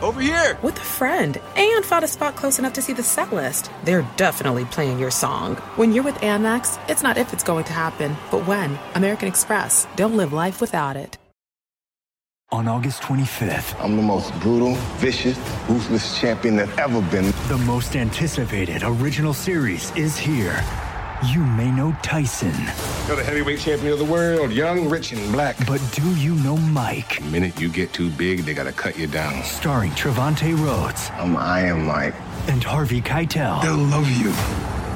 Over here! With a friend and found a spot close enough to see the set list. They're definitely playing your song. When you're with Amex, it's not if it's going to happen, but when. American Express. Don't live life without it. On August 25th, I'm the most brutal, vicious, ruthless champion that ever been. the most anticipated original series is here. You may know Tyson, You're the heavyweight champion of the world, young, rich, and black. but do you know Mike? The minute you get too big, they gotta cut you down. Starring Trevante Rhodes I'm Mike. and Harvey Keitel. They'll love you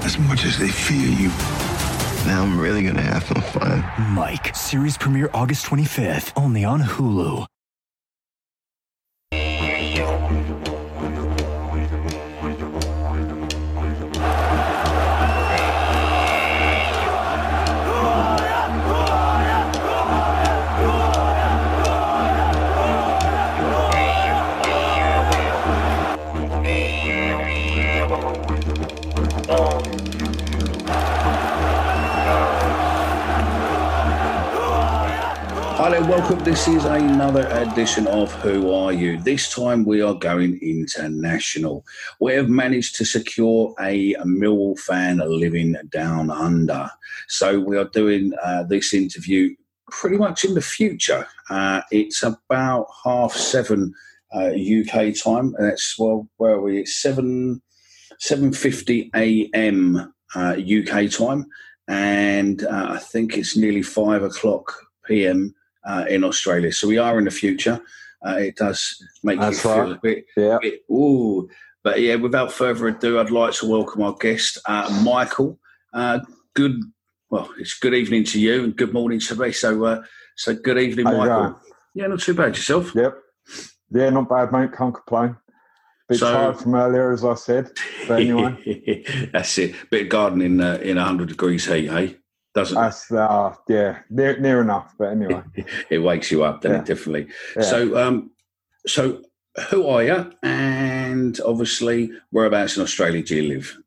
as much as they fear you. Now I'm really gonna have some fun. Mike, series premiere August 25th, only on Hulu. Welcome. This is another edition of Who Are You? This time we are going international. We have managed to secure a Millwall fan living down under. So we are doing uh, this interview pretty much in the future. Uh, it's about half seven uh, UK time, and that's well, where are we? It's seven seven fifty a.m. Uh, UK time, and uh, I think it's nearly five o'clock p.m. Uh, in Australia. So we are in the future. Uh, it does make That's you feel right. a bit, Yeah. bit ooh. But yeah, without further ado, I'd like to welcome our guest, uh, Michael. Uh, good, well, it's good evening to you and good morning to me. So, uh, so good evening, How Michael. Yeah, not too bad yourself. Yep. Yeah, not bad, mate. Can't complain. Bit So- tired from earlier, as I said. But anyway, That's it. Bit of gardening uh, in 100 degrees heat, hey? Doesn't that's uh, yeah, near near enough. But anyway, it wakes you up, doesn't Yeah. it? Definitely. Yeah. So, um, so who are you? And obviously, whereabouts in Australia do you live?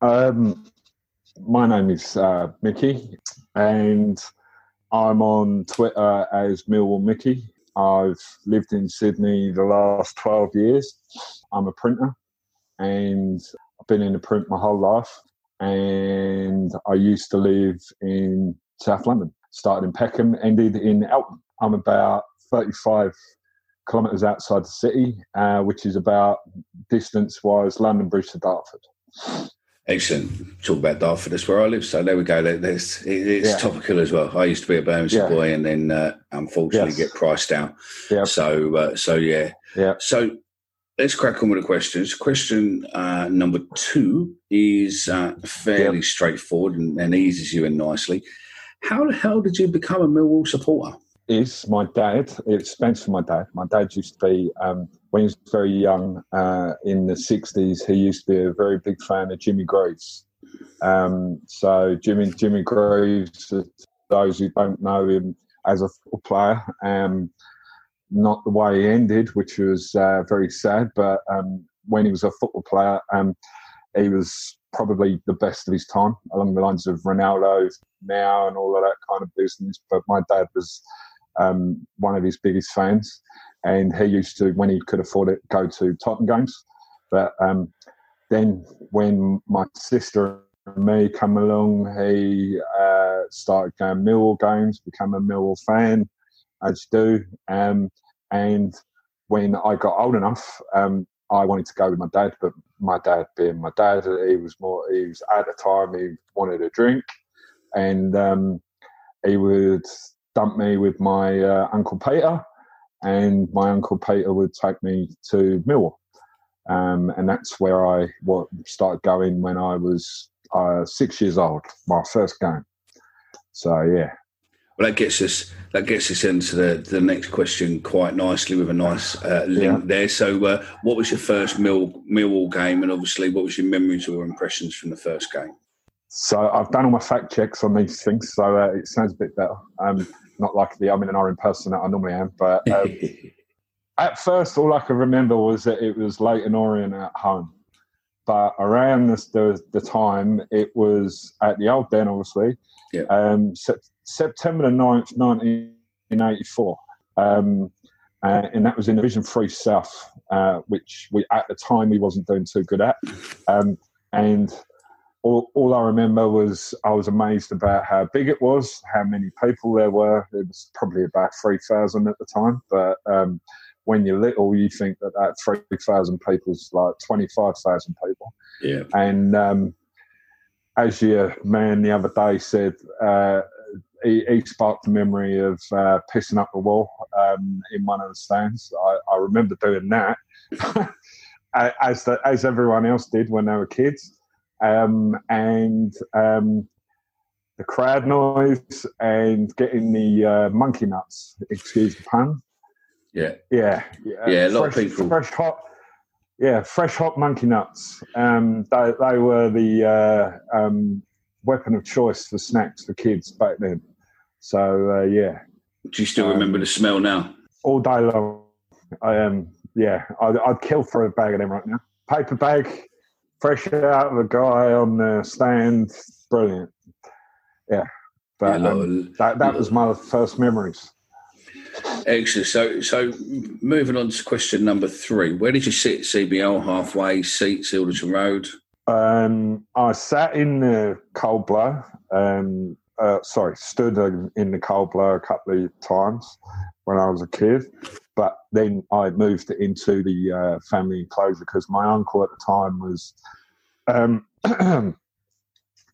um, my name is uh, Mickey, and I'm on Twitter as Millwall Mickey. I've lived in Sydney the last twelve years. I'm a printer, and I've been in the print my whole life. And I used to live in South London. Started in Peckham, ended in Eltham. I'm about 35 kilometres outside the city, uh, which is about distance-wise London Bridge to Dartford. Excellent. Talk about Dartford. That's where I live. So there we go. There- it's Yeah. topical as well. I used to be a Bermondsey Yeah. boy, and then uh, unfortunately Yes. get priced out. Yeah. So, uh, so yeah. Yeah. So let's crack on with the questions. Question uh, number two is uh, fairly straightforward and, and eases you in nicely. How the hell did you become a Millwall supporter? It's my dad. It's Spencer, my dad. My dad used to be, um, when he was very young, uh, in the 60s, he used to be a very big fan of Jimmy Greaves. Um, so, Jimmy Jimmy Greaves, those who don't know him as a football player, um, not the way he ended, which was uh, very sad, but um, when he was a football player, um, he was probably the best of his time, along the lines of Ronaldo now and all of that kind of business. But my dad was um, one of his biggest fans. and he used to, when he could afford it, go to Tottenham games. But um, then when my sister and me come along, he uh, started going Millwall games, become a Millwall fan, as you do. Um, and when I got old enough, um, I wanted to go with my dad, but my dad, being my dad, he was more. He was at the time he wanted a drink, and um, he would dump me with my uh, uncle Peter, and my uncle Peter would take me to Mill, um, and that's where I what started going when I was uh, six years old, my first game. So yeah, well, that gets us that gets us into the, the next question quite nicely with a nice uh, link yeah. there. So, uh, what was your first Mill, Millwall game, and obviously, what was your memories or impressions from the first game? So, I've done all my fact checks on these things, so uh, it sounds a bit better. Um, not like the I'm in an R person that I normally am, but um, at first, all I could remember was that it was Leyton Orient at home. But around this, the, the time, it was at the old den, obviously. Yeah. Um, September the 9th, 1984. Um, uh, and that was in Division Three South, uh, which we at the time we wasn't doing too good at. Um, and all, all, I remember was I was amazed about how big it was, how many people there were. It was probably about three thousand at the time, but um, when you're little, you think that that three thousand people is like twenty five thousand people. Yeah. And um, as your man the other day said, uh, he, he, sparked the memory of uh, pissing up the wall um, in one of the stands. I, I remember doing that, as the, as everyone else did when they were kids, um, and um, the crowd noise and getting the uh, monkey nuts. Excuse the pun. Yeah, yeah, yeah. yeah a lot fresh, of people. Fresh hot. Yeah, fresh hot monkey nuts. Um, they, they were the uh, um, weapon of choice for snacks for kids back then. So uh, yeah. Do you still um, remember the smell now? All day long. I am. Um, yeah, I'd, I'd, kill for a bag of them right now. Paper bag, fresh out of a guy on the stand. Brilliant. Yeah, but yeah, um, that that was my first memories. Excellent. So, so moving on to question number three. Where did you sit CBL halfway seats, Ilderton Road? Um, I sat in the cold blow. Um, uh, sorry, stood in the cold blow a couple of times when I was a kid. But then I moved into the uh, family enclosure because my uncle at the time was um,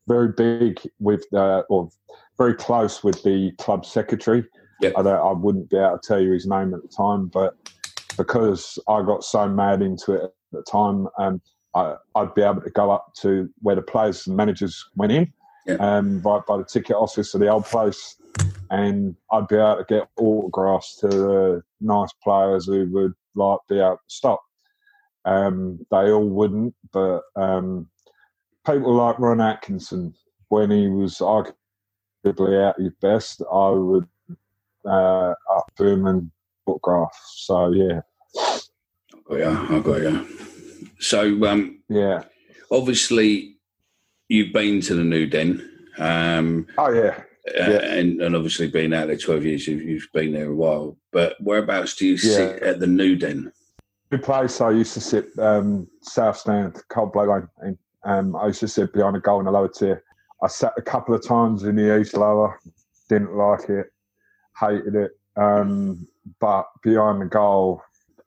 very big with, uh, or very close with the club secretary. Yep. I, I wouldn't be able to tell you his name at the time, but because I got so mad into it at the time, um, I, would be able to go up to where the players and managers went in yeah. um, right by the ticket office of the old place, and I'd be able to get autographs to the nice players who would like be able to stop. Um, they all wouldn't, but um, people like Ron Atkinson, when he was arguably at his best, I would uh, up to him and autograph. So yeah. Oh yeah, I got you. So um, yeah, obviously you've been to the New Den. Um, oh yeah. Uh, yeah. And, and obviously being out there 12 years, you've, you've been there a while. But whereabouts do you yeah. sit at the New Den? The place I used to sit um, South Stand, Cold Blow Lane. And, um, I used to sit behind a goal in the lower tier. I sat a couple of times in the East Lower, didn't like it, hated it. Um, but behind the goal,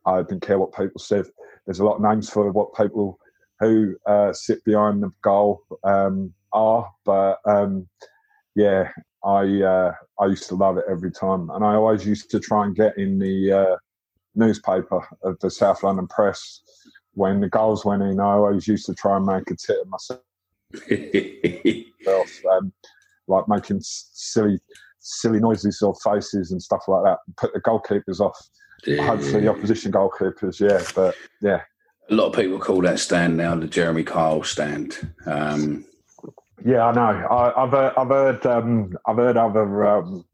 I didn't care what people said. There's a lot of names for what people who uh, sit behind the goal um, are. But um, yeah, I uh, I used to love it every time, and I always used to try and get in the uh, newspaper of the South London Press when the goals went in. I always used to try and make a tit of myself, um, like making silly silly noises or faces and stuff like that. Put the goalkeepers off. Yeah. Hopefully, the opposition goalkeepers. Yeah, but yeah, a lot of people call that stand now the Jeremy Kyle stand. Um, yeah, I know. I, have heard, I've heard, um, I've heard other um,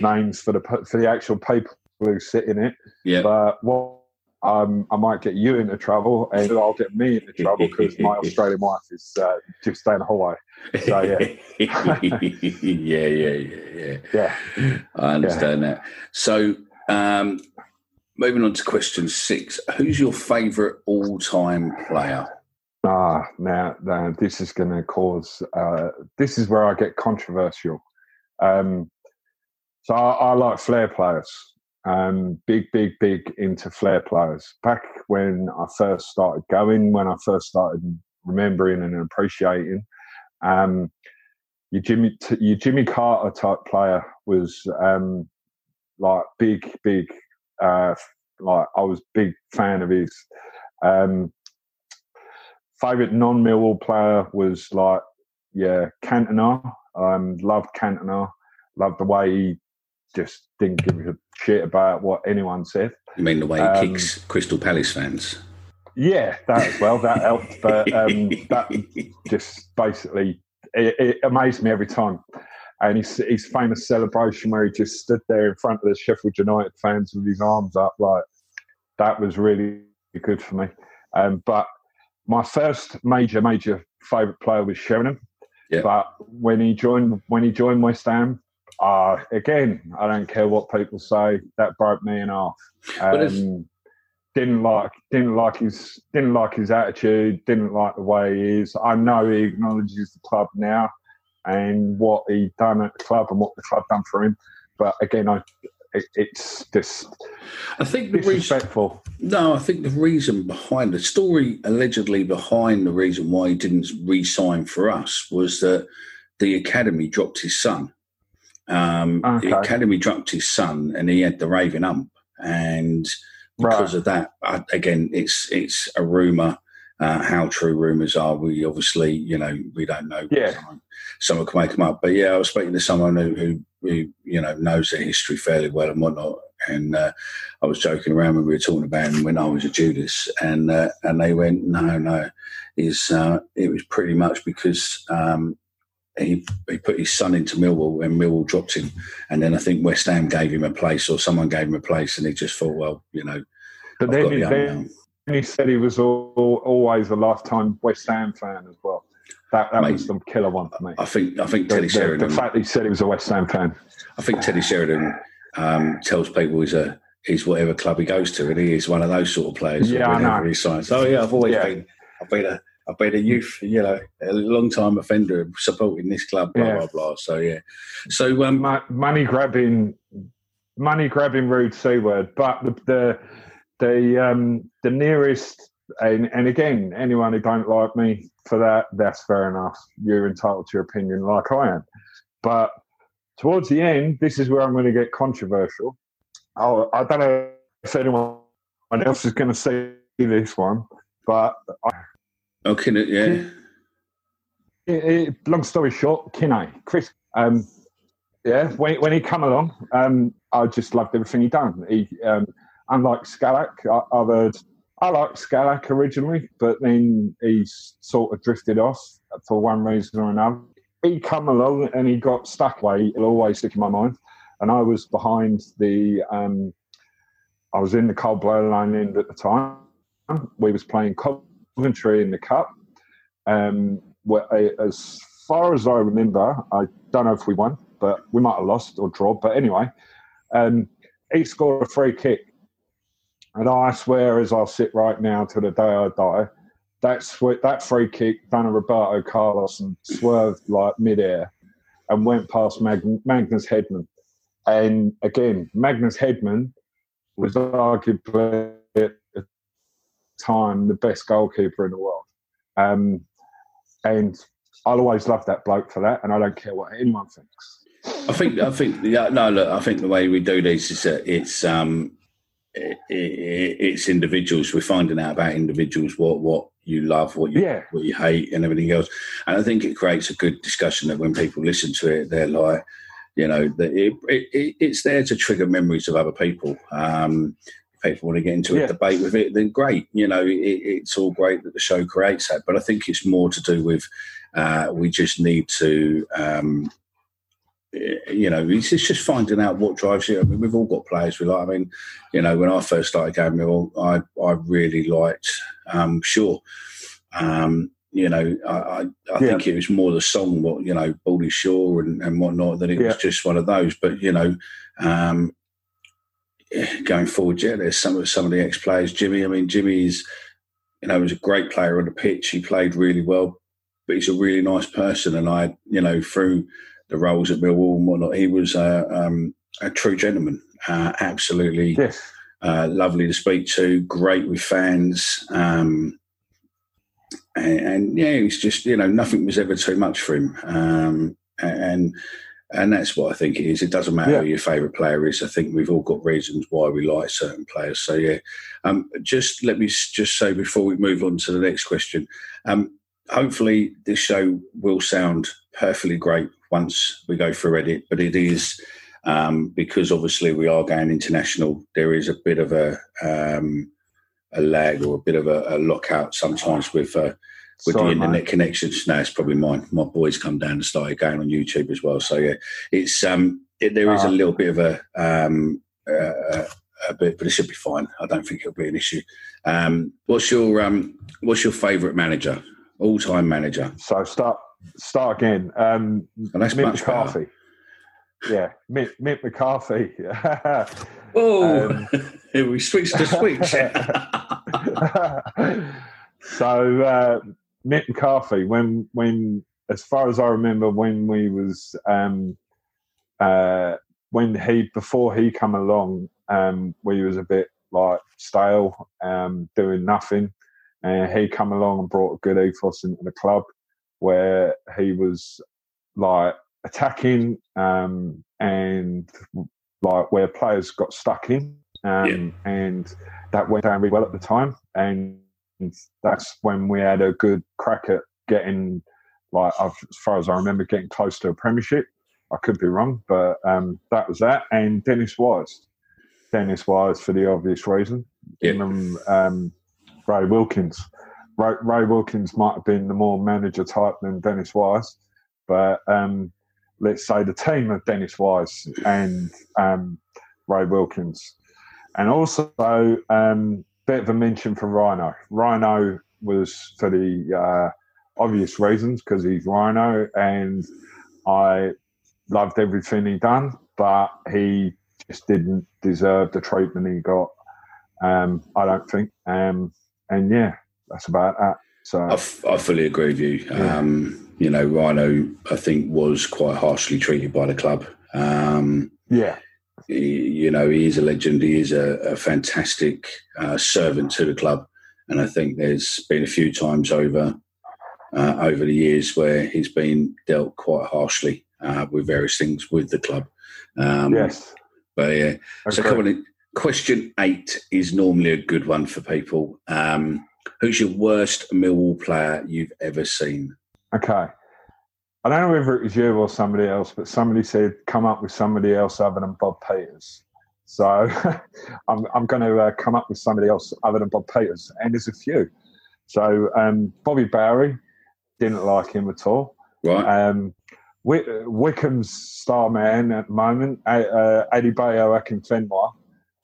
names for the for the actual people who sit in it. Yeah. But what um, I might get you into trouble, and I'll get me into trouble because my Australian wife is uh, just staying in Hawaii. So yeah. yeah, yeah, yeah, yeah. Yeah. I understand yeah. that. So. Um, moving on to question six. Who's your favourite all-time player? Ah, now, now this is going to cause. Uh, this is where I get controversial. Um, so I, I like flair players. Um, big, big, big into flair players. Back when I first started going, when I first started remembering and appreciating, um, your Jimmy, your Jimmy Carter type player was um, like big, big. Uh, like I was big fan of his. Um, favorite non-Millwall player was like yeah Cantona. Um, loved Cantona. Loved the way he just didn't give a shit about what anyone said. You mean the way he um, kicks Crystal Palace fans? Yeah, that as well. That helped, but um, that just basically it, it, amazed me every time. And his, his famous celebration where he just stood there in front of the Sheffield United fans with his arms up, like that was really good for me. Um, but my first major, major favourite player was Sheringham. Yeah. But when he joined, when he joined West Ham, uh, again, I don't care what people say. That broke me in half. Um, didn't like, didn't like his, didn't like his attitude. Didn't like the way he is. I know he acknowledges the club now and what he done at the club and what the club done for him. But again, I, it, it's just I think the disrespectful. Reason, no, I think the reason behind the story, allegedly behind the reason why he didn't re-sign for us, was that the academy dropped his son. Um, okay. The academy dropped his son, and he had the raving ump, and because right. of that, I, again, it's it's a rumor. Uh, how true rumours are, we obviously, you know, we don't know. Yeah. Someone can make them up. But yeah, I was speaking to someone who, who who you know knows the history fairly well and whatnot. And uh, I was joking around when we were talking about him when I was a Judas, and uh, and they went, no, no, is uh, it was pretty much because um, he he put his son into Millwall and Millwall dropped him, and then I think West Ham gave him a place or someone gave him a place, and he just thought, well, you know. But then, the then he said he was all, always a lifetime West Ham fan as well. That, that Mate, was the killer one for me. I think I think Teddy the, Sheringham. The fact that he said he was a West Ham fan. I think Teddy Sheringham um, tells people he's a he's whatever club he goes to, and he is one of those sort of players. Yeah, I know. He signs. Oh yeah, I've always yeah. been. I've been a I've been a youth, you know, a long time offender supporting this club. Blah yeah. blah blah. So yeah, so um, money grabbing, money grabbing rude c word, but the the the um, the nearest and, and again, anyone who don't like me for that, that's fair enough. You're entitled to your opinion, like I am. But towards the end, this is where I'm going to get controversial. Oh, I don't know if anyone else is going to see this one, but I, okay, yeah. It, it, long story short, Kinet, Chris, um, yeah, when, when he come along, um, I just loved everything he done. He, um, unlike Skalak, I, I've heard I liked Skalak originally, but then he sort of drifted off for one reason or another. He come along and he got stuck away. It'll always stick in my mind. And I was behind the, um, I was in the cold blow line end at the time. We was playing Coventry in the cup. Um, as far as I remember, I don't know if we won, but we might have lost or drawn. But anyway, um, he scored a free kick and I swear, as I'll sit right now to the day I die, that's that free kick done a Roberto Carlos and swerved like midair and went past Mag- Magnus Hedman. And again, Magnus Hedman was arguably at the time the best goalkeeper in the world. Um, and I'll always love that bloke for that, and I don't care what anyone thinks. I think I think yeah no look I think the way we do this is that it's um it, it, it's individuals. We're finding out about individuals what what you love, what you yeah. what you hate, and everything else. And I think it creates a good discussion that when people listen to it, they're like, you know, that it, it, it's there to trigger memories of other people. Um, people want to get into a yeah. debate with it, then great. You know, it's all great that the show creates that, but I think it's more to do with uh, we just need to um, you know, it's just finding out what drives you. I mean, we've all got players we like. I mean, you know, when I first started Mill, I I really liked um, Shaw. Um, you know, I, I, I yeah. think it was more the song, what you know, Baldy Shaw and, and whatnot, that it yeah. was just one of those. But you know, um, going forward, yeah, there's some of some of the ex players. Jimmy, I mean, Jimmy's, you know, was a great player on the pitch. He played really well, but he's a really nice person. And I, you know, through the roles at Millwall and whatnot, he was uh, um, a true gentleman. Uh, absolutely yes. uh, lovely to speak to. Great with fans. Um, and, and, yeah, it's just you know nothing was ever too much for him. Um, and and that's what I think it is. It doesn't matter yeah. who your favourite player is. I think we've all got reasons why we like certain players. So yeah, um, just let me just say before we move on to the next question. Um, hopefully, this show will sound perfectly great once we go through edit, but it is um, because obviously we are going international. There is a bit of a um, a lag or a bit of a, a lockout sometimes with. Uh, with Sorry, the internet mate. connections. No, it's probably mine. My boys come down and started going on YouTube as well. So yeah, it's um, it, there is a ah. little bit of a um, uh, a bit, but it should be fine. I don't think it'll be an issue. Um, what's your um, what's your favourite manager, all time manager? So start start again. Um, well, that's Mick McCarthy. Better. Yeah, Mick, Mick McCarthy. oh, um, we switched to switch. so uh, Mick McCarthy, when when as far as I remember, when we was um, uh, when he before he come along, um, we was a bit like stale, um, doing nothing, and he come along and brought a good ethos into the club, where he was like attacking um, and like where players got stuck in, um, yeah. and that went down really well at the time, and and that's when we had a good crack at getting, like, as far as I remember, getting close to a premiership. I could be wrong, but um, that was that. And Dennis Wise, Dennis Wise for the obvious reason. Yeah. Um, um, Ray Wilkins. Ray, Ray, Wilkins might have been the more manager type than Dennis Wise, but um, let's say the team of Dennis Wise and um, Ray Wilkins. And also, um, bit of a mention for Rhino. Rhino was for the uh, obvious reasons because he's Rhino, and I loved everything he done, but he just didn't deserve the treatment he got. Um, I don't think. Um, and yeah, that's about that. So I, f- I fully agree with you. Yeah. Um, you know, Rhino, I think, was quite harshly treated by the club. Um, yeah you know, he is a legend. He is a, a fantastic uh, servant to the club, and I think there's been a few times over uh, over the years where he's been dealt quite harshly uh, with various things with the club. Um, yes, but yeah. Okay. So, coming in, question eight is normally a good one for people. Um, who's your worst Millwall player you've ever seen? Okay. I don't know whether it was you or somebody else, but somebody said come up with somebody else other than Bob Peters. So I'm, I'm going to uh, come up with somebody else other than Bob Peters, and there's a few. So um, Bobby Bowry didn't like him at all. Right. Um, Wycombe's star man at the moment, uh, Adebayo Akinfenwa,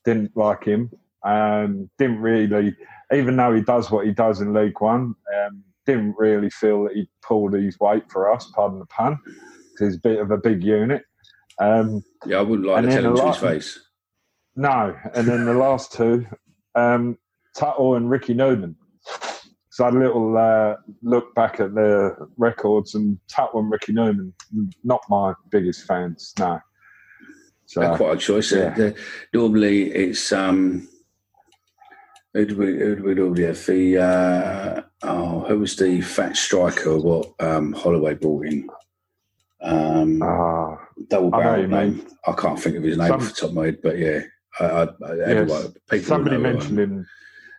didn't like him. Um, didn't really, even though he does what he does in League One, um, didn't really feel that he pulled his weight for us, pardon the pun, because he's a bit of a big unit. Um, yeah, I wouldn't like to tell him to his face. No, and then the last two, um, Tuttle and Ricky Newman. So I had a little uh, look back at the records, and Tuttle and Ricky Newman, not my biggest fans, no. So, They're quite a choice. Yeah. normally, it's um, who do we who do we normally have? The uh, oh, who was the fat striker? What um, Holloway brought in? Um, uh, double barrel name. I can't think of his name Some, off the top of my head, but yeah, I, I, I, yes, people somebody mentioned um, him.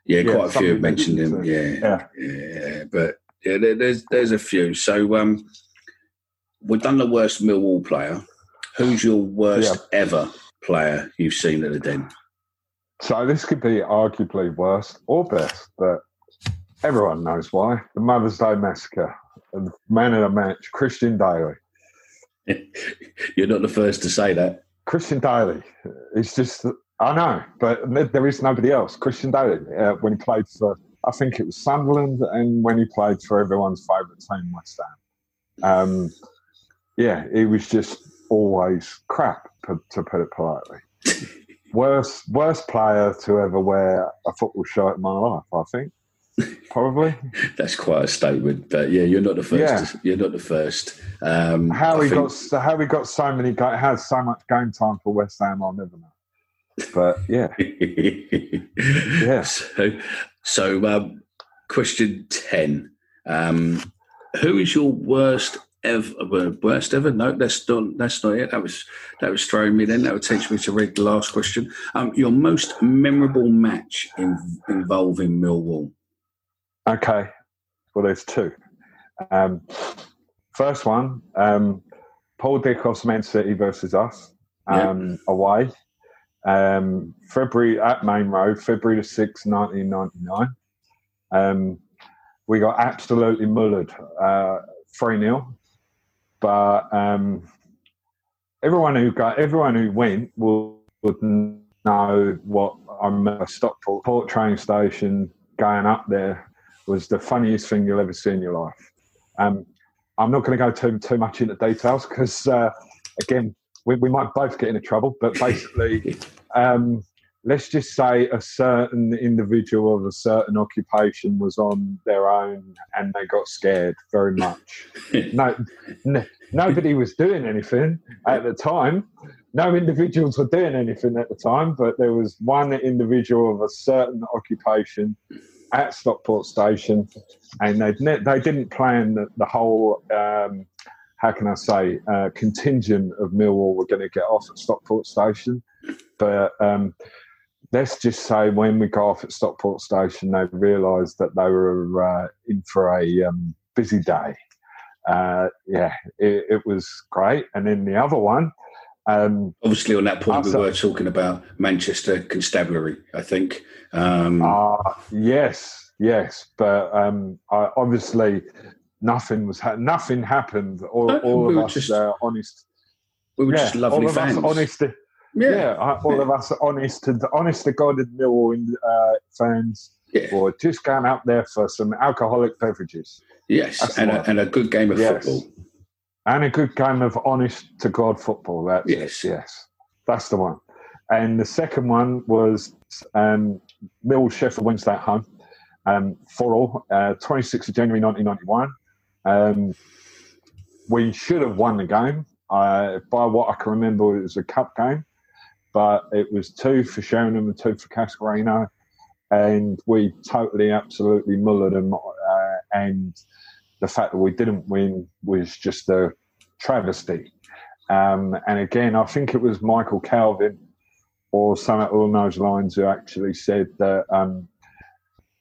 Yeah, yeah, quite a few mentioned him. Yeah, yeah, yeah, but yeah, there, there's there's a few. So um, we've done the worst Millwall player. Who's your worst yeah. ever player you've seen at the Den? So this could be arguably worst or best, but everyone knows why. The Mother's Day Massacre. And man of the match, Christian Dailly. You're not the first to say that. Christian Dailly. It's just, I know, but there is nobody else. Christian Dailly, uh, when he played for, I think it was Sunderland, and when he played for everyone's favourite team, West Ham. Um, yeah, it was just always crap, to put it politely. worst worst player to ever wear a football shirt in my life. I think probably. That's quite a statement, but yeah, you're not the first. Yeah. To, you're not the first. Um, How I he think- got so- how he got so many has so much game time for West Ham. I'll never know. But yeah, yeah. So, so um, question ten: um, Who is your worst ever? uh, Worst ever? No, that's not. That's not it. That was that was throwing me. Then that would teach me to read the last question. Um, your most memorable match in, involving Millwall. Okay. Well, there's two. Um, first one, um, Paul Dickov's Man City versus us um, away. Um, February at Maine Road, February the 6th, 1999. Um, we got absolutely mullered, uh, 3 0. But um, everyone who got, everyone who went will, would know what I remember Stockport Port train station going up there was the funniest thing you'll ever see in your life. Um, I'm not going to go too too much into details because uh, again we, we might both get into trouble. But basically, um, let's just say a certain individual of a certain occupation was on their own and they got scared very much. no, n- nobody was doing anything at the time. No individuals were doing anything at the time, but there was one individual of a certain occupation at Stockport Station, and they they didn't plan the, the whole. Um, how can I say uh, contingent of Millwall were going to get off at Stockport Station, but um, let's just say when we got off at Stockport Station, they realised that they were uh, in for a um, busy day. Uh, yeah, it, it was great, and then the other one. Um, Obviously, on that point, we were talking about Manchester Constabulary. I think. Um, Uh, yes, yes, but um, I, obviously nothing was ha- nothing happened. All, all we of us just- uh, honest. we were yeah, just lovely all of fans. us honest. Yeah. Yeah, uh, all of us honest to honest to God and Millwall uh, fans Yeah. were just going out there for some alcoholic beverages Yes, and a, and a good game of Yes. football. and a good game of honest to God football. That's Yes. it. Yes, that's the one. And the second one was um, Mill Sheffield Wednesday at home, um, for all, uh, 26th of January 1991. Um, we should have won the game. Uh, by what I can remember, it was a cup game, but it was two for Sheringham and two for Cascarino. And we totally, absolutely mullered them. Uh, and the fact that we didn't win was just a travesty. Um, and again, I think it was Michael Calvin or something along those lines who actually said that um,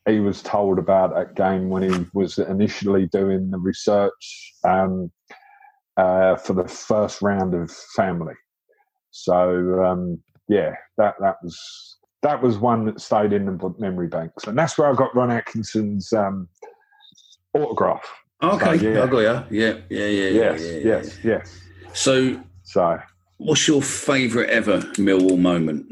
he was told about that game when he was initially doing the research um, uh, for the first round of Family. So um, yeah, that that was that was one that stayed in the memory banks, and that's where I got Ron Atkinson's um, autograph. Okay, So, yeah. I got you. Yeah, yeah, yeah, yeah. Yes, yeah, yeah. yes, yes. So, So what's your favourite ever Millwall moment?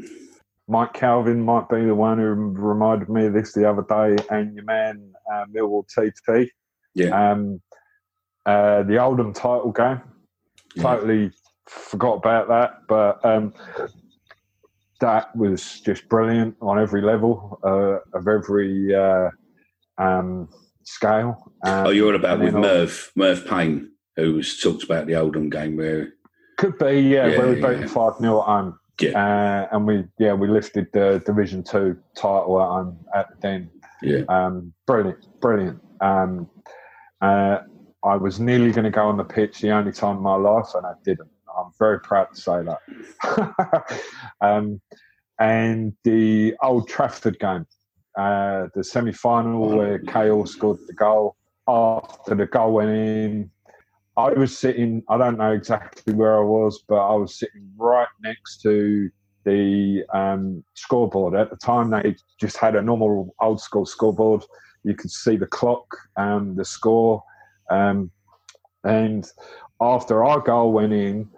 Mike Calvin might be the one who reminded me of this the other day, and your man uh, Millwall TT. Yeah. Um, uh, the Oldham title game. Yeah. Totally forgot about that, but um, that was just brilliant on every level uh, of every uh, um, scale. Um, oh, you're about with Merv, Merv Payne, who's talked about the Oldham game where, Could be, yeah, Yeah, where we beat yeah. 5 0 at home. yeah, Uh, and we, yeah, we lifted the Division Two title at home at the Den. yeah. Um, brilliant, brilliant. Um, uh, I was nearly going to go on the pitch the only time in my life, and I didn't. I'm very proud to say that. um, and the Old Trafford game, uh, the semi final where Cahill scored the goal. After the goal went in, I was sitting, I don't know exactly where I was, but I was sitting right next to the um, scoreboard. At the time, they just had a normal old school scoreboard. You could see the clock, um, the score. Um, and after our goal went in,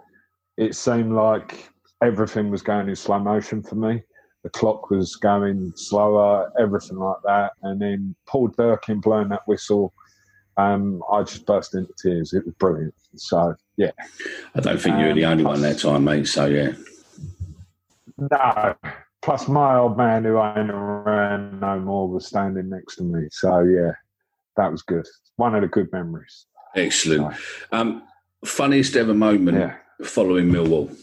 it seemed like everything was going in slow motion for me. The clock was going slower, everything like that. And then Paul Durkin blowing that whistle, um, I just burst into tears. It was brilliant. So, yeah. I don't think you were the Um, only one that time, mate. So yeah, No. Plus, my old man who ain't around no more was standing next to me. So, yeah, that was good. One of the good memories. Excellent. Um, funniest ever moment Yeah. Following Millwall?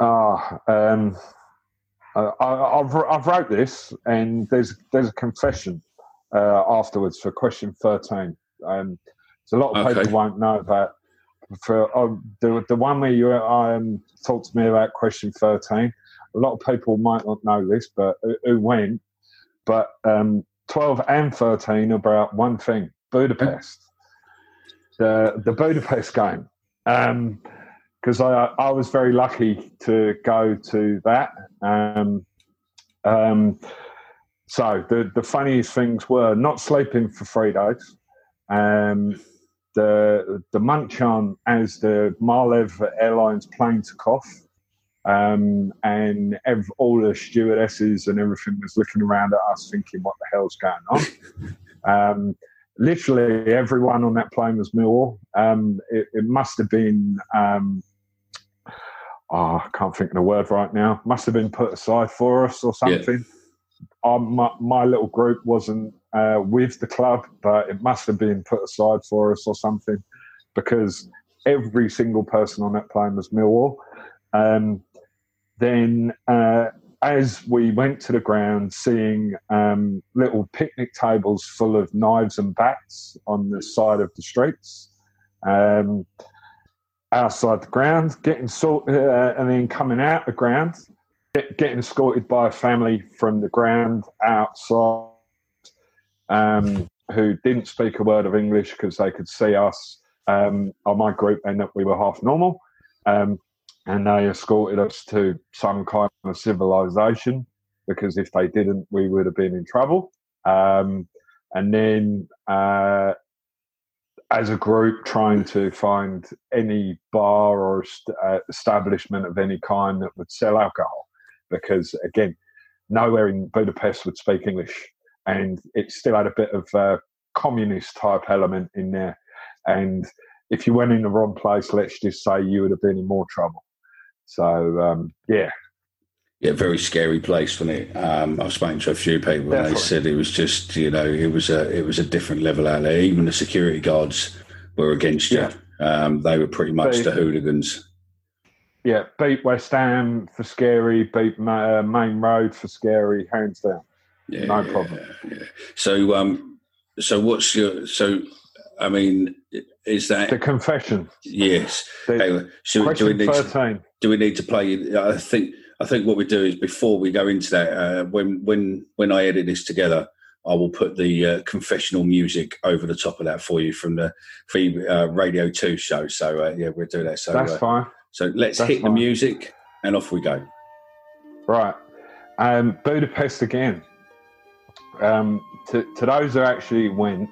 Ah, um, I, I, I've I've wrote this, and there's there's a confession uh, afterwards for question thirteen. Um, so a lot of Okay. people won't know that. For uh, the the one where you um, talked to me about question thirteen, a lot of people might not know this, but who- who went. But um, twelve and thirteen are about one thing: Budapest, the the Budapest game. Um, because I, I was very lucky to go to that. Um, um, so the, the funniest things were not sleeping for three days. Um, the the munch on as the Malév Airlines plane took off, um, and ev- all the stewardesses and everything was looking around at us, thinking, "What the hell's going on?" um, literally, everyone on that plane was Millwall. Um, it, it must have been. Um, oh, I can't think of the word right now. Must have been put aside for us or Yeah. something. Um, my, my little group wasn't uh, with the club, but it must have been put aside for us or something because every single person on that plane was Millwall. Um, then, uh, as we went to the ground, seeing um, little picnic tables full of knives and bats on the side of the streets. Um, outside the ground, getting sort, uh, and then coming out the ground, get, getting escorted by a family from the ground outside, um, who didn't speak a word of English because they could see us um, on my group and that we were half normal, um, and they escorted us to some kind of civilization because if they didn't, we would have been in trouble. Um, and then uh, as a group trying to find any bar or st- uh, establishment of any kind that would sell alcohol because again nowhere in budapest would speak english and it still had a bit of uh, communist type element in there and if you went in the wrong place let's just say you would have been in more trouble so um, yeah Yeah, very scary place, wasn't it? Um, I've spoken to a few people, and they said it was just, you know, it was a it was a different level out there. Even the security guards were against you. Yeah. Um, they were pretty much They- the hooligans. yeah beat west ham for scary beat uh, maine road for scary hands down Yeah, no yeah, problem yeah. So, um, so what's your so? I mean, is that the confession yes? the, should, do we need to, 13 do we need to play? I think I think what we do is before we go into that, uh, when when when I edit this together, I will put the uh, confessional music over the top of that for you from the free uh, Radio Two show. So uh, yeah, we'll do that. So that's uh, fine so let's That's hit the music and off we go. Right. Um, Budapest again. Um, to, to those who actually went,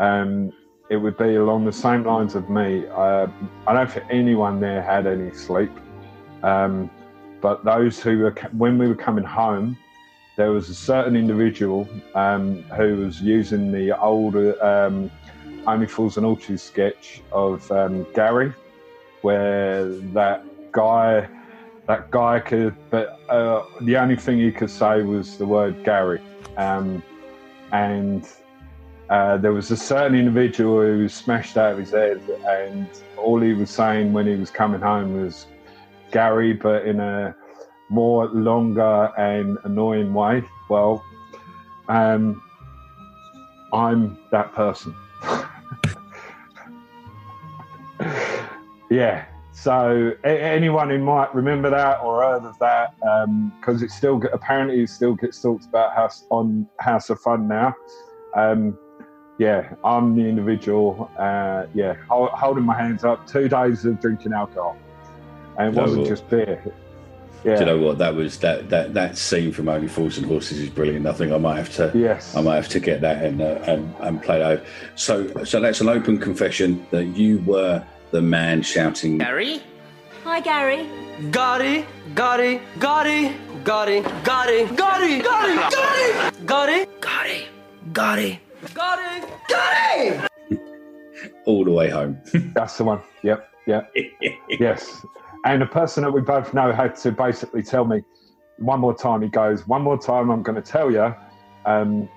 um, it would be along the same lines of me. Uh, I don't think anyone there had any sleep. Um, but those who were, when we were coming home, there was a certain individual um, who was using the older um, Only Fools and Horses sketch of um, Gary, where that guy that guy could, but uh, the only thing he could say was the word Gary. Um, and uh, there was a certain individual who was smashed out of his head, and all he was saying when he was coming home was Gary, but in a more longer and annoying way. Well, um, I'm that person. yeah. So a- anyone who might remember that or heard of that, because it still apparently it still gets talked about house on House of Fun now. Um, yeah, I'm the individual. Uh, yeah, hol- holding my hands up. Two days of drinking alcohol, and it No, wasn't well- just beer. Yeah. Do you know what that was? That that that scene from Only Fools and Horses is brilliant. I think I might have to. Yes. I might have to get that and uh, and, and play that. So so that's an open confession that you were the man shouting. Gary? Hi, Gary. Gotti, Gotti, Gotti, Gotti, Gotti, Gotti, Gotti, Gotti, Gotti, Gotti, Gotti, Gotti, Gotti. all the way home. That's the one. Yep. Yep. yes. And the person that we both know had to basically tell me one more time. He goes, "One more time, I'm going to tell you. Um,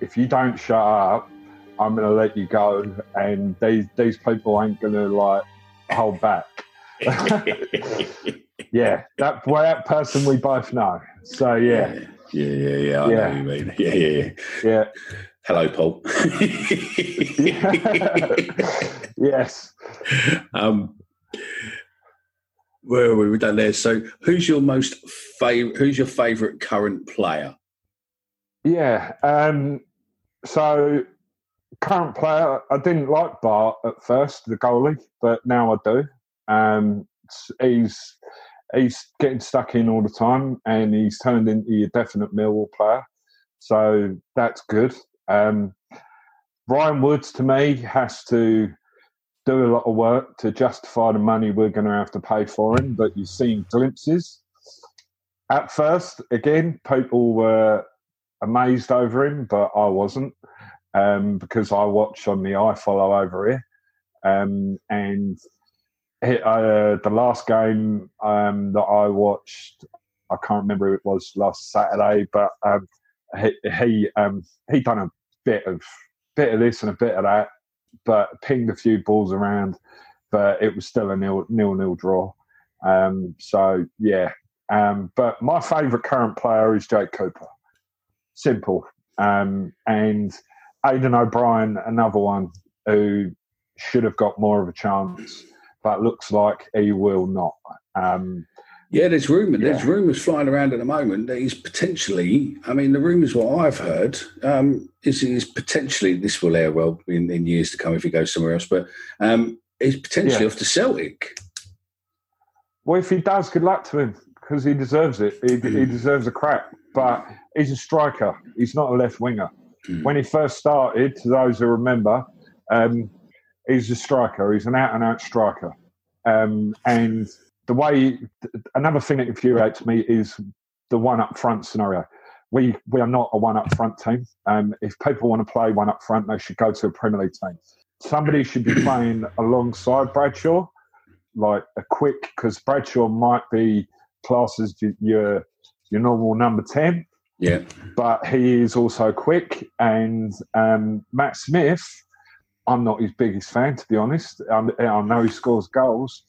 if you don't shut up, I'm going to let you go, and these these people ain't going to like hold back." yeah, that well, that person we both know. So yeah, yeah, yeah, yeah. I Yeah. know what you mean. Yeah, yeah, yeah. yeah, Hello, Paul. yes. um, where were we done there? So, who's your most favorite? Who's your favourite current player? Yeah. Um, so, current player, I didn't like Bart at first, the goalie, but now I do. Um, he's he's getting stuck in all the time, and he's turned into a definite Millwall player. So that's good. Um, Ryan Woods, to me, has to do a lot of work to justify the money we're going to have to pay for him. But you've seen glimpses. At first, again, people were amazed over him, but I wasn't um, because I watch on the I follow over here, um, and he, uh, the last game um, that I watched, I can't remember who it was last Saturday, but um, he he um, he done a bit of bit of this and a bit of that, but pinged a few balls around, but it was still a nil nil nil draw. Um, so yeah, um, but my favourite current player is Jake Cooper. Simple. Um, and Aiden O'Brien, another one who should have got more of a chance, but looks like he will not. Um, Yeah, there's rumour. There's rumours flying around at the moment that he's potentially. I mean, the rumours what I've heard um, is he's potentially. This will air well in, in years to come if he goes somewhere else, but um, he's potentially Yeah. off to Celtic. well, if he does, good luck to him because he deserves it. He, he deserves a crack. But he's a striker. He's not a left winger. When he first started, to those who remember, um, he's a striker. He's an out and out striker. Um, and the way, another thing that infuriates me is the one up front scenario. We we are not a one up front team. Um, if people want to play one up front, they should go to a Premier League team. Somebody should be playing alongside Bradshaw, like a quick, because Bradshaw might be classed as your your normal number ten, Yeah, but he is also quick. And um, Matt Smith, I'm not his biggest fan, to be honest. I, I know he scores goals,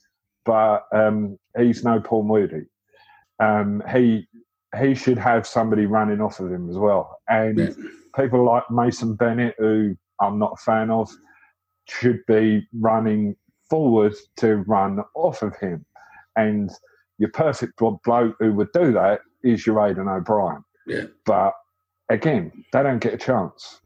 but um, he's no Paul Moody. Um, he he should have somebody running off of him as well. And Yeah. people like Mason Bennett, who I'm not a fan of, should be running forward to run off of him. And your perfect blo- bloke who would do that is your Aiden O'Brien. yeah. But again, they don't get a chance.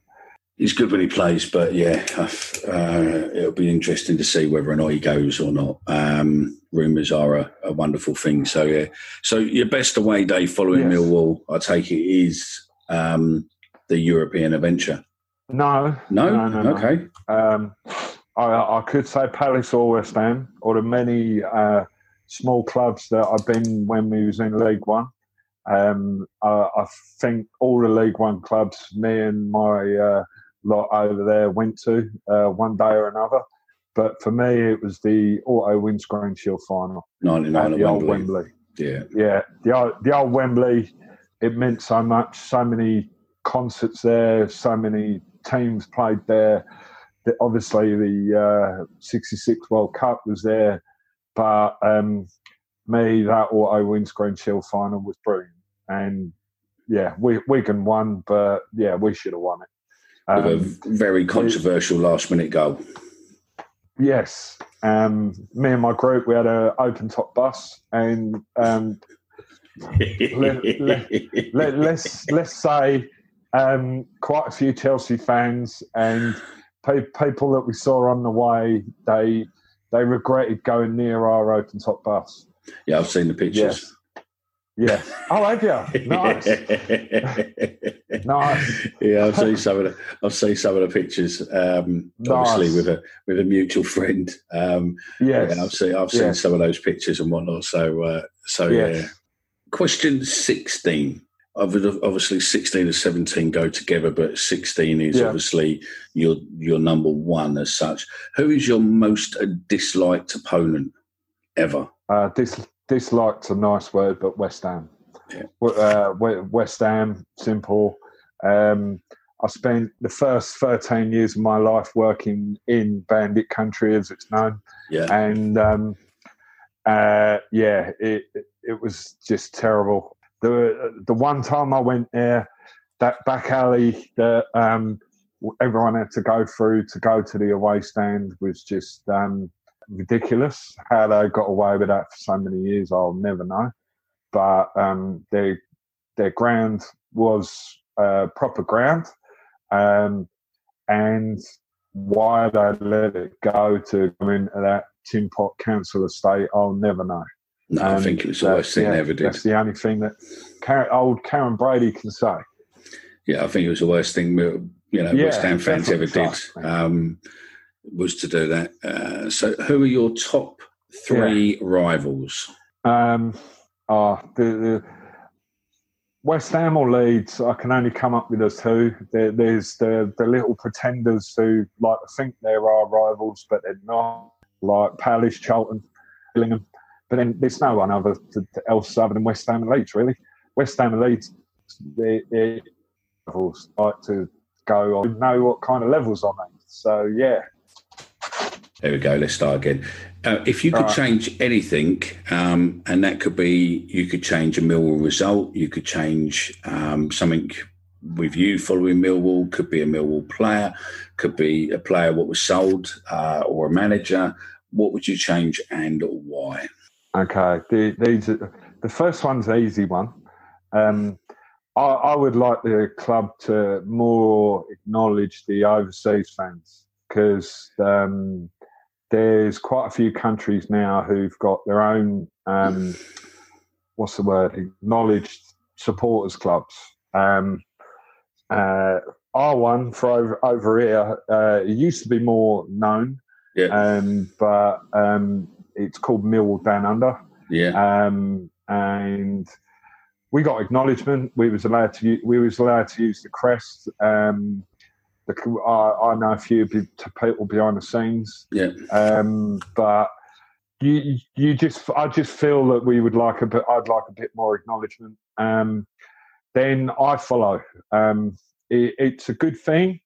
He's good when he plays, but yeah, uh, it'll be interesting to see whether or not he goes or not. Um, rumours are a, a wonderful thing. So yeah, so your best away day following Yes. Millwall, I take it, is um, the European adventure. No, No, no, no, no. okay, Um, I, I could say Palace or West Ham, or the many uh, small clubs that I've been when we was in League One. Um, I, I think all the League One clubs, me and my uh, lot over there went to uh, one day or another. But for me, it was the Auto Windscreen Shield final ninety at nine at the old Wembley. Wembley. Yeah, yeah, the old, the old Wembley, it meant so much. So many concerts there, so many teams played there. The, obviously, the uh, '66 World Cup was there, but um, me that auto windscreen shield final was brilliant. And yeah, we Wigan won, but yeah, we should have won it. With Um, a very controversial last minute goal. Yes. Um, me and my group, we had an open top bus, and um, let, let, let, let's let's say um, quite a few Chelsea fans and pe- people that we saw on the way, they they regretted going near our open top bus. yeah, I've seen the pictures. Yes. Yeah. Oh, have you? Nice. Nice. yeah, I've seen some of the I've seen some of the pictures. Um, Obviously, with a with a mutual friend. Um, Yes. yeah, I've seen I've seen Yes. some of those pictures and whatnot. So uh, so Yes. yeah. Question sixteen. Obviously, sixteen and seventeen go together, but sixteen is Yeah. obviously your your number one as such. Who is your most disliked opponent ever? uh, dis, disliked a nice word, but West Ham. Yeah. Uh, West Ham, simple. Um, I spent the first 13 years of my life working in Bandit country, as it's known. Yeah. And um, uh, yeah, it it was just terrible. The the one time I went there, that back alley that um, everyone had to go through to go to the away stand was just um, ridiculous. How they got away with that for so many years, I'll never know. But um, their their ground was uh, proper ground, um, and why they let it go to come into that tin pot council estate, I'll never know. No, I think it was the worst thing yeah, ever did. That's the only thing that Karren, old Karren Brady can say. Yeah, I think it was the worst thing you know Yeah, West Ham fans ever did um, was to do that. Uh, so, who are your top three rivals? Um, oh, the, the West Ham or Leeds, I can only come up with those two. There, there's the, the little pretenders who like to think there are rivals, but they're not, like Palace, Charlton, Gillingham. But then there's no one other to, to else other than West Ham and Leeds, really. West Ham and Leeds, they, they rivals like to go on, know what kind of levels I'm at. So, yeah. There we go. Let's start again. Uh, if you could Right. change anything, um, and that could be, you could change a Millwall result, you could change um, something with you following Millwall, could be a Millwall player, could be a player what was sold, uh, or a manager. What would you change and why? Okay, the, these are, the first one's an easy one. Um, I, I would like the club to more acknowledge the overseas fans because um, there's quite a few countries now who've got their own um, what's the word acknowledged supporters clubs. Um, uh, our one for over, over here, uh, it used to be more known, Yeah. um, but um, it's called Mill Down Under Yeah. um, and we got acknowledgement. We was allowed to we was allowed to use the crest. Um, I, I know a few people behind the scenes, Yeah. um, but you you just I just feel that we would like a bit. I'd like a bit more acknowledgement. Um, then I follow. Um, it, it's a good thing,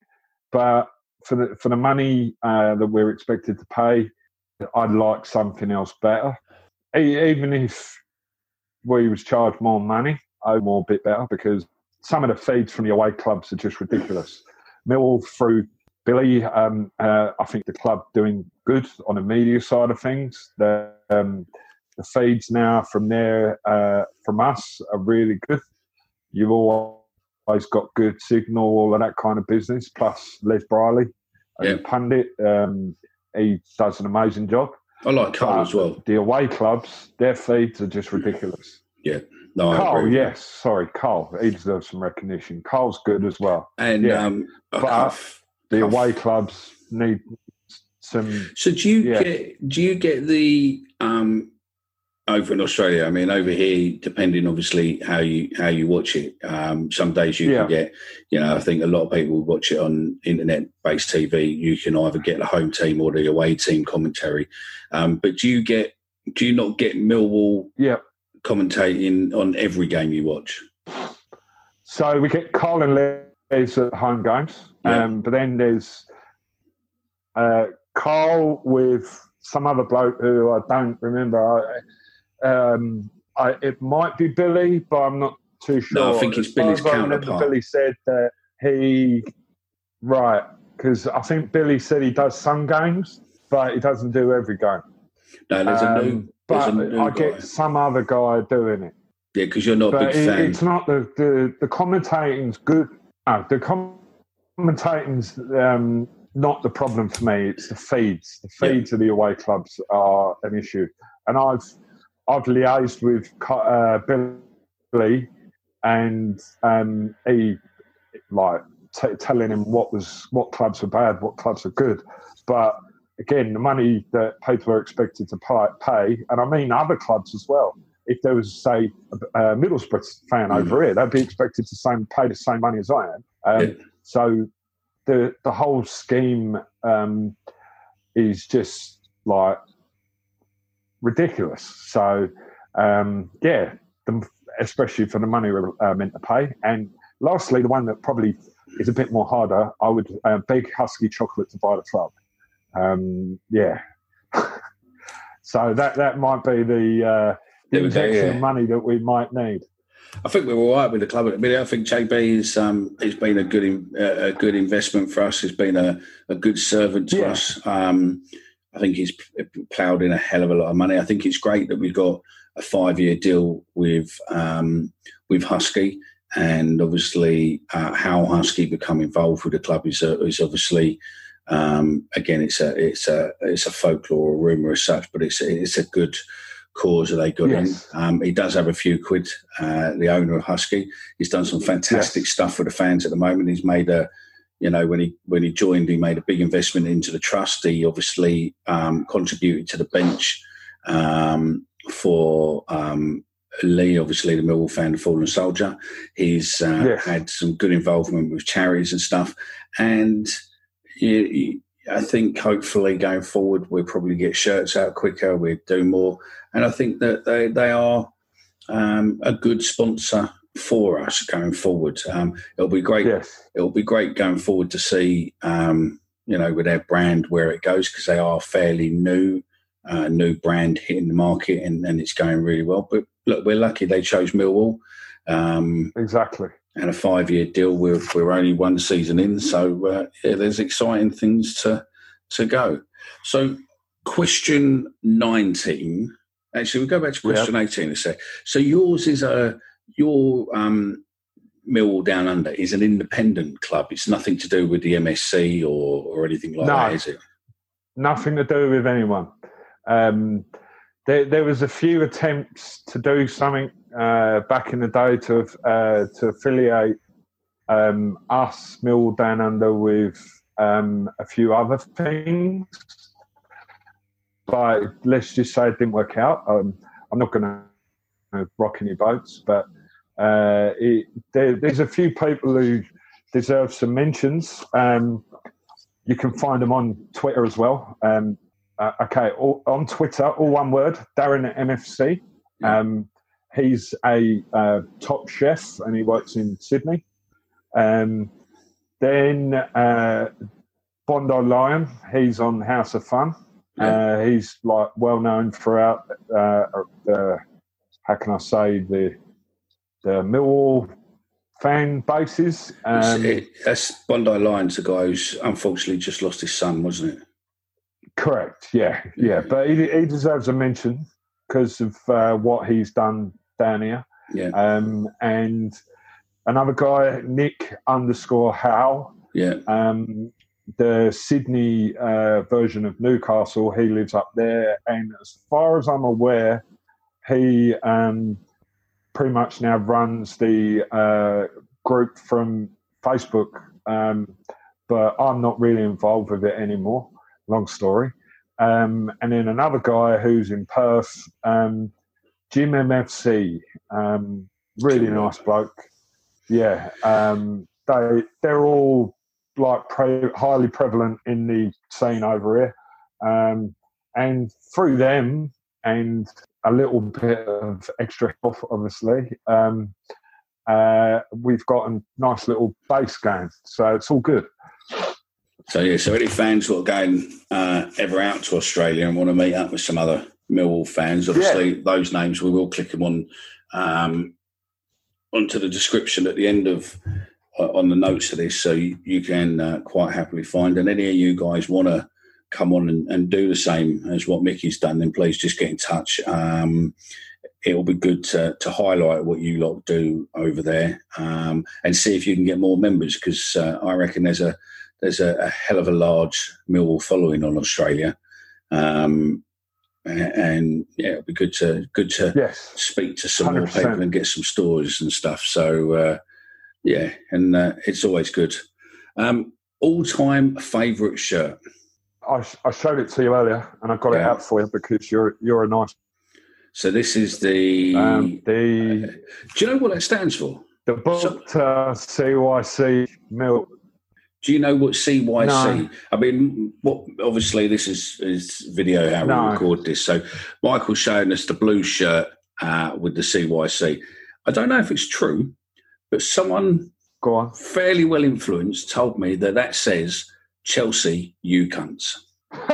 but for the for the money uh, that we're expected to pay, I'd like something else better. E- Even if we was charged more money, I more bit better because some of the feeds from the away clubs are just ridiculous. Millwall through Billy, um, uh, I think the club doing good on the media side of things. The um, the feeds now from there uh, from us are really good. You've always got good signal, all of that kind of business. Plus Les Briley, a Yeah. pundit, um, he does an amazing job. I like Cole But as well. The away clubs, their feeds are just ridiculous. Yeah. No, Carl, yes, sorry, Carl. He deserves some recognition. Carl's good as well. And Yeah. um, But can't- the away clubs need some. So do you Yeah. get do you get the um over in Australia? I mean, over here, depending obviously how you how you watch it. Um, some days you Yeah. can get, you know, I think a lot of people watch it on internet based TV. You can either get the home team or the away team commentary. Um, but do you get do you not get Millwall Yeah. Commentating on every game you watch? So we get Carl and Les at home games, Yeah. um, but then there's uh, Carl with some other bloke who I don't remember. I, um, I, it might be Billy, but I'm not too sure. No, I think it's Billy's as I remember, counterpart. Billy said that he right because I think Billy said he does some games, but he doesn't do every game. No, there's a new. Um, but a new I guy. get some other guy doing it. Yeah, because you're not a big it, fan. it's not the, the the commentating's good. No, the com- commentating's um, not the problem for me. It's the feeds. The Yeah. feeds of the away clubs are an issue, and I've I've liaised with uh, Billy, and um, he like t- telling him what was what clubs are bad, what clubs are good, but. Again, the money that people are expected to pay, and I mean other clubs as well if there was, say, a, a Middlesbrough fan Mm. over here, they'd be expected to same, pay the same money as I am. Um, Yeah. So the the whole scheme um, is just like ridiculous. So um, yeah, the, especially for the money we're uh, meant to pay. And lastly, the one that probably is a bit more harder, I would uh, beg Huski Chocolate to buy the club. Um, yeah. so that that might be the, uh, the injection yeah. of money that we might need. I think we're all right with the club at the minute. I think JB is um, has been a good in, uh, a good investment for us. He's been a, a good servant to yeah. us. Um, I think he's ploughed in a hell of a lot of money. I think it's great that we've got a five year deal with um, with Huski, and obviously uh, how Huski become involved with the club is uh, is obviously um, again it's a it's a it's a folklore or rumor as such, but it's it's a good cause that they got yes. in. Um, he does have a few quid. Uh, the owner of Huski, he's done some fantastic yes. stuff for the fans at the moment. He's made a you know, when he when he joined, he made a big investment into the trust. He obviously um, contributed to the bench um, for um, Lee, obviously the Millwall fan, the fallen soldier. He's uh, yes. had some good involvement with charities and stuff, and I think hopefully going forward we'll probably get shirts out quicker. We'll do more, and I think that they they are um, a good sponsor for us going forward. Um, it'll be great. Yes. It'll be great going forward to see, um, you know, with their brand where it goes because they are fairly new, uh, new brand hitting the market and, and it's going really well. But look, we're lucky they chose Millwall. Um, exactly. And a five-year deal. We're we're only one season in, so uh, yeah, there's exciting things to to go. So, question nineteen. Actually, we'll go back to question yep. eighteen a sec. So yours is a your um, Millwall Down Under is an independent club. It's nothing to do with the MSC or, or anything like no, that, is it? Nothing to do with anyone. Um, there, there, was a few attempts to do something uh, back in the day to uh, to affiliate um, us Mill Down Under with um, a few other things, but let's just say it didn't work out. Um, I'm not going to rock any boats, but uh, it, there, there's a few people who deserve some mentions. Um, you can find them on Twitter as well. Um, uh, okay, all, on Twitter, all one word, Darren MFC. Um, he's a uh, top chef and he works in Sydney. Um, then uh, Bondi Lion, he's on House of Fun. Uh, he's like well known throughout uh, the how can I say the the Millwall fan bases. Um, it, that's Bondi Lions, the guy who's unfortunately just lost his son, wasn't it? Correct. Yeah, yeah. But he, he deserves a mention because of uh, what he's done down here. Yeah. Um, and another guy, Nick underscore Howe. Yeah. Um, the Sydney uh, version of Newcastle. He lives up there, and as far as I'm aware, he um, pretty much now runs the uh, group from Facebook, um, but I'm not really involved with it anymore. Long story. Um, and then another guy who's in Perth, um, Jim MFC, um, really nice bloke. Yeah, um, they they're all like pre- highly prevalent in the scene over here, um, and through them and a little bit of extra help, obviously. Um, uh, we've got a nice little base going, so it's all good. So yeah, so any fans who are going uh, ever out to Australia and want to meet up with some other Millwall fans, obviously yeah. those names we will click them on um, onto the description at the end of uh, on the notes of this, so you, you can uh, quite happily find. And any of you guys want to come on and, and, do the same as what Mickey's done, then please just get in touch. Um, it'll be good to, to, highlight what you lot do over there um, and see if you can get more members because uh, I reckon there's a there's a, a, hell of a large Millwall following on Australia. Um, and yeah, it'll be good to good to yes, speak to some 100%. more people and get some stories and stuff. So uh, yeah, and uh, it's always good. Um, all time favourite shirt. I, I showed it to you earlier, and I got yeah. it out for you because you're you're a nice. So this is the um, the. Uh, do you know what it stands for? The book so, uh, CYC Mill Do you know what CYC? No. I mean, what? Obviously, this is is video how No. we record this. So Michael's showing us the blue shirt uh, with the CYC. I don't know if it's true, but someone Go on. fairly well influenced told me that that says Chelsea, you cunts.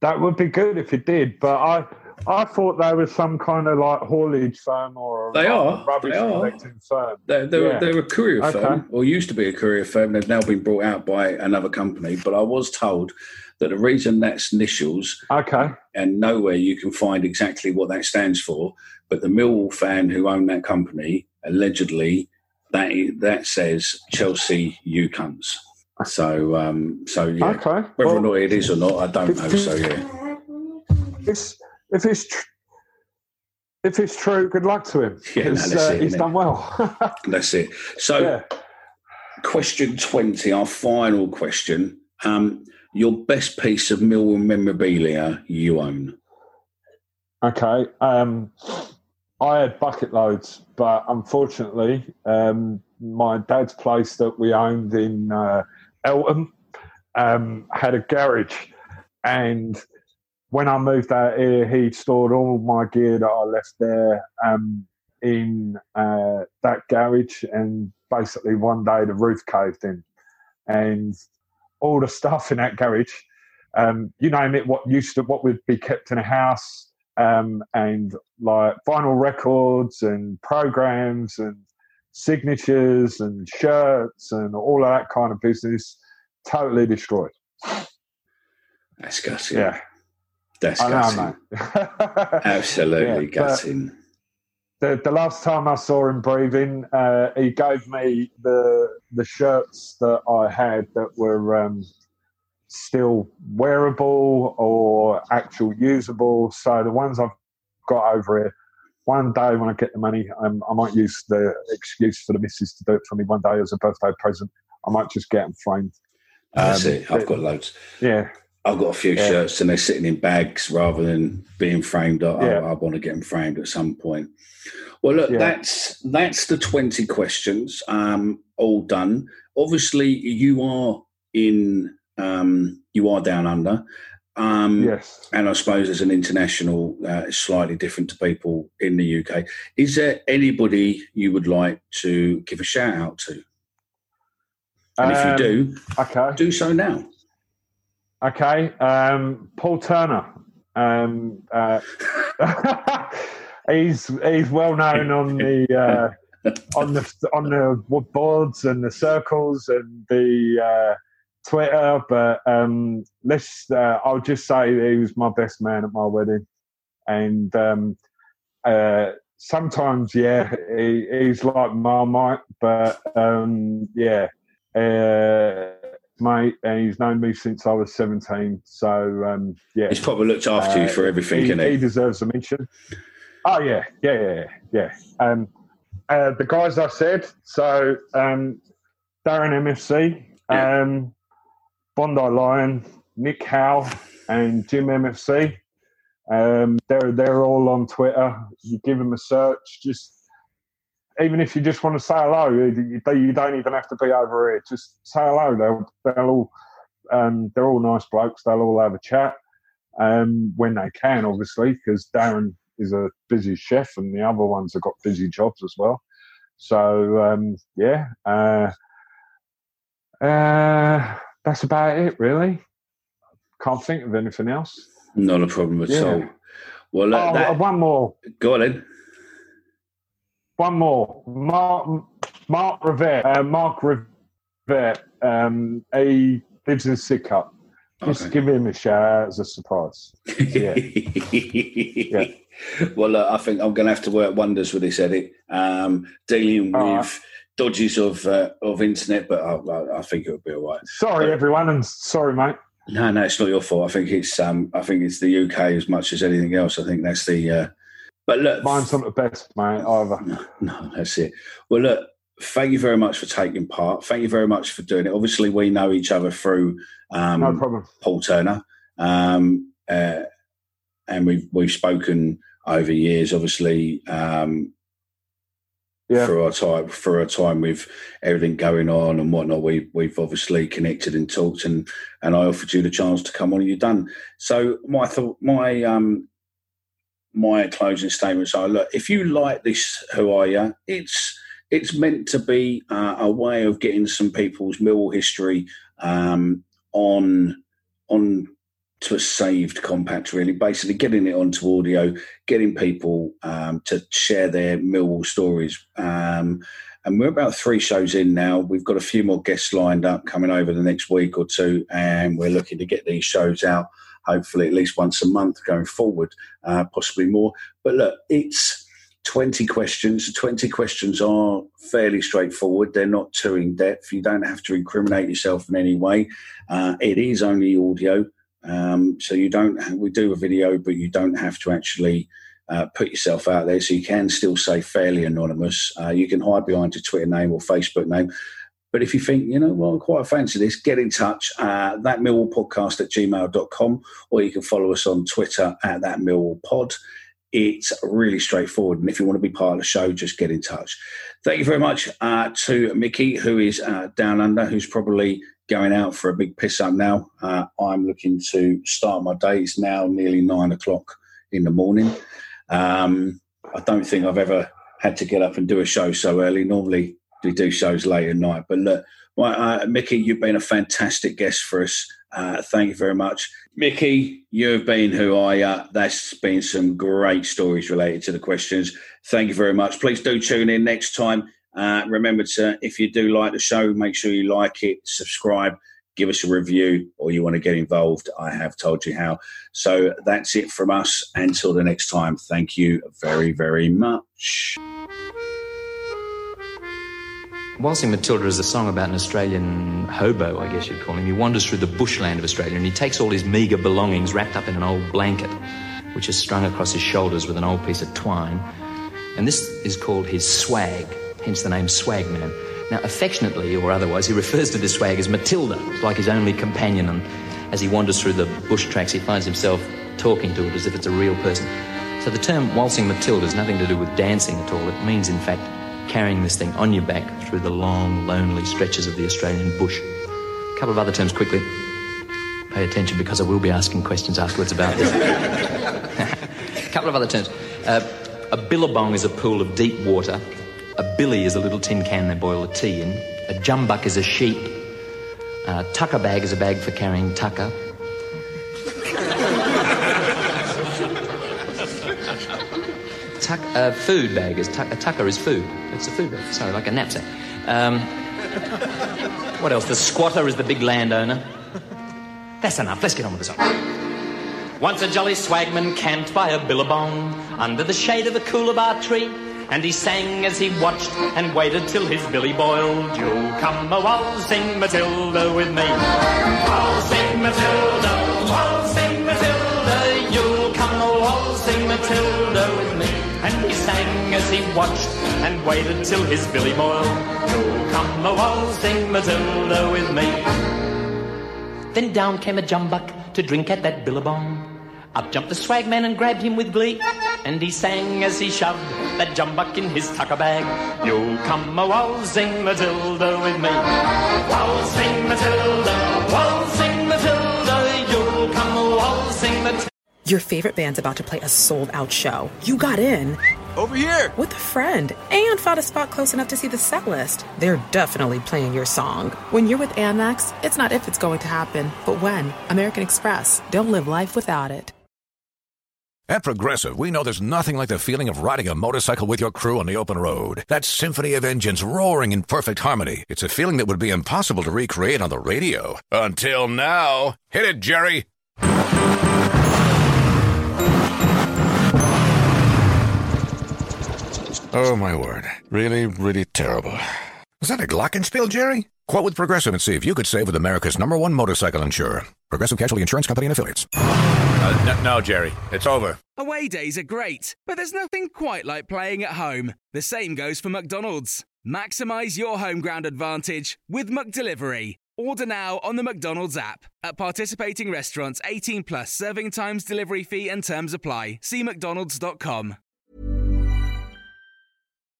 that would be good if it did, but I I thought they were some kind of like haulage firm or They are, rubbish they are. collecting firm. They're, they're, Yeah. they're a courier Okay. firm, or used to be a courier firm. They've now been brought out by another company. But I was told that the reason that's initials, Okay. and nowhere you can find exactly what that stands for, but the Millwall fan who owned that company allegedly that that says Chelsea, you cunts. So, um, so yeah, Okay. whether or not it is or not, I don't know. So yeah, it's, if it's tr- if it's true, good luck to him. Yeah, no, uh, it, he's done well. that's it. So. yeah. Question 20, our final question. Um, your best piece of Millwall memorabilia you own? Okay. Um, I had bucket loads, but unfortunately, um, my dad's place that we owned in uh, Eltham um, had a garage, and when I moved out here, he stored all my gear that I left there um, in uh, that garage, and basically one day the roof caved in, and all the stuff in that garage, um, you name it, what used to what would be kept in a house um, and like vinyl records and programs and signatures and shirts and all of that kind of business totally destroyed. That's gutting. Yeah. That's I gutting. know. Absolutely Yeah, gutting. the, the last time I saw him breathing, uh, he gave me the the shirts that I had that were um, still wearable or actual usable. So the ones I've got over here, one day when I get the money, um, I might use the excuse for the missus to do it for me one day as a birthday present. I might just get them framed. That's Um, it. I've got loads. Yeah, I've got a few Yeah. shirts and they're sitting in bags rather than being framed. I, Yeah. I, I want to get them framed at some point. Well, look, Yeah. that's that's the twenty questions, um, all done. Obviously, you are in, um, you are down under, um, yes. and I suppose as an international, uh, it's slightly different to people in the UK. Is there anybody you would like to give a shout out to? And if you Um, do, okay. do so now. Okay, um, Paul Turner. Um, uh, he's he's well known on the uh, on the on the boards and the circles and the uh, Twitter, but um, let's. Uh, I'll just say he was my best man at my wedding, and um, uh, sometimes, yeah, he, he's like Marmite, but um, yeah. Uh, mate, and he's known me since I was 17. So, um, yeah. He's probably looked after you Uh, for everything, he, he? he deserves a mention. Oh, yeah, yeah, yeah, yeah. Um, uh, the guys I said, so um, Darren MFC, um, Bondi Lion, Nick Howe, and Jim MFC. Um, they're they're all on Twitter. You give them a search. Just even if you just want to say hello, you, you don't even have to be over here. Just say hello. They'll they'll all um, they're all nice blokes. They'll all have a chat um, when they can, obviously, because Darren is a busy chef and the other ones have got busy jobs as well. So um, yeah, uh, uh, that's about it, really. Can't think of anything else. Not a problem at Yeah. all. Well, look, Oh, that, one more. go on then. One more. Mark Mark Rivette. Uh, Mark Rivette. Um, he lives in Sidcup. Just Okay. give him a shout out as a surprise. Yeah. yeah. Well, look, I think I'm going to have to work wonders with this edit, um, dealing with right. dodges of uh, of internet, but I, I, I think it'll be all right. Sorry, everyone, and sorry, mate. No, no, it's not your fault. I think it's um, I think it's the UK as much as anything else. I think that's the. Uh, but look, Mine's not the best, mate, either. No, no, that's it. Well, look, thank you very much for taking part. Thank you very much for doing it. Obviously, we know each other through um, No problem. Paul Turner, um, uh, and we've we've spoken over years. Obviously, um, Yeah. For our time, for our time with everything going on and whatnot, we we've obviously connected and talked, and and I offered you the chance to come on, and you've done. So my thought, my um, my closing statements are: look, if you like this, who are you? It's it's meant to be uh, a way of getting some people's Millwall history um, on on to a saved compact, really. Basically, getting it onto audio, getting people um, to share their Millwall stories. Um, and we're about three shows in now. We've got a few more guests lined up coming over the next week or two, and we're looking to get these shows out hopefully at least once a month going forward, uh, possibly more. But look, it's 20 questions. 20 questions are fairly straightforward. They're not too in depth. You don't have to incriminate yourself in any way. Uh, it is only audio. Um, so you don't, we do a video, but you don't have to actually uh, put yourself out there. So you can still say fairly anonymous. Uh, you can hide behind your Twitter name or Facebook name. But if you think, you know, well, I quite a fancy this, get in touch. Uh, that Millwall podcast at gmail.com, or you can follow us on Twitter at that pod. It's really straightforward. And if you want to be part of the show, just get in touch. Thank you very much uh, to Mickey, who is uh, down under, who's probably going out for a big piss up now. Uh, I'm looking to start my day. It's now nearly nine o'clock in the morning. Um, I don't think I've ever had to get up and do a show so early. Normally, we do shows late at night. But look, well, uh, Mickey, you've been a fantastic guest for us. Uh, thank you very much. Mickey, you've been who I, uh, that's been some great stories related to the questions. Thank you very much. Please do tune in next time. Uh, remember to, if you do like the show, make sure you like it, subscribe, give us a review, or you want to get involved. I have told you how. So that's it from us. Until the next time, thank you very, very much. Waltzing Matilda is a song about an Australian hobo, I guess you'd call him. He wanders through the bushland of Australia and he takes all his meagre belongings wrapped up in an old blanket, which is strung across his shoulders with an old piece of twine. And this is called his swag, hence the name Swagman. Now, affectionately or otherwise, he refers to this swag as Matilda, it's like his only companion. And as he wanders through the bush tracks, he finds himself talking to it as if it's a real person. So the term waltzing Matilda has nothing to do with dancing at all. It means, in fact, carrying this thing on your back through the long, lonely stretches of the Australian bush. A couple of other terms quickly. Pay attention because I will be asking questions afterwards about this. a couple of other terms. Uh, a billabong is a pool of deep water. A billy is a little tin can they boil the tea in. A jumbuck is a sheep. A tucker bag is a bag for carrying tucker. Tuck, a food bag is tuck, a tucker is food. It's a food bag. Sorry, like a knapsack. Um, what else? The squatter is the big landowner. That's enough. Let's get on with the song. Once a jolly swagman camped by a billabong under the shade of a coolabah tree. And he sang as he watched and waited till his billy boiled. You'll come a waltzing Matilda with me. I'll sing Matilda, he watched and waited till his billy boiled. You'll come a waltzing Matilda with me. Then down came a jumbuck to drink at that billabong. Up jumped the swagman and grabbed him with glee. And he sang as he shoved that jumbuck in his tucker bag. You'll come a waltzing Matilda with me. Waltzing Matilda, waltzing Matilda. You'll come a waltzing Matilda. Your favorite band's about to play a sold out show. You got in. Over here! With a friend and found a spot close enough to see the set list. They're definitely playing your song. When you're with Amex, it's not if it's going to happen, but when. American Express. Don't live life without it. At Progressive, we know there's nothing like the feeling of riding a motorcycle with your crew on the open road. That symphony of engines roaring in perfect harmony. It's a feeling that would be impossible to recreate on the radio. Until now. Hit it, Jerry! Oh, my word. Really, really terrible. Is that a Glockenspiel, Jerry? Quote with Progressive and see if you could save with America's number one motorcycle insurer. Progressive Casualty Insurance Company and Affiliates. Uh, no, no, Jerry. It's over. Away days are great, but there's nothing quite like playing at home. The same goes for McDonald's. Maximize your home ground advantage with McDelivery. Order now on the McDonald's app. At participating restaurants, 18 plus serving times, delivery fee, and terms apply. See McDonald's.com.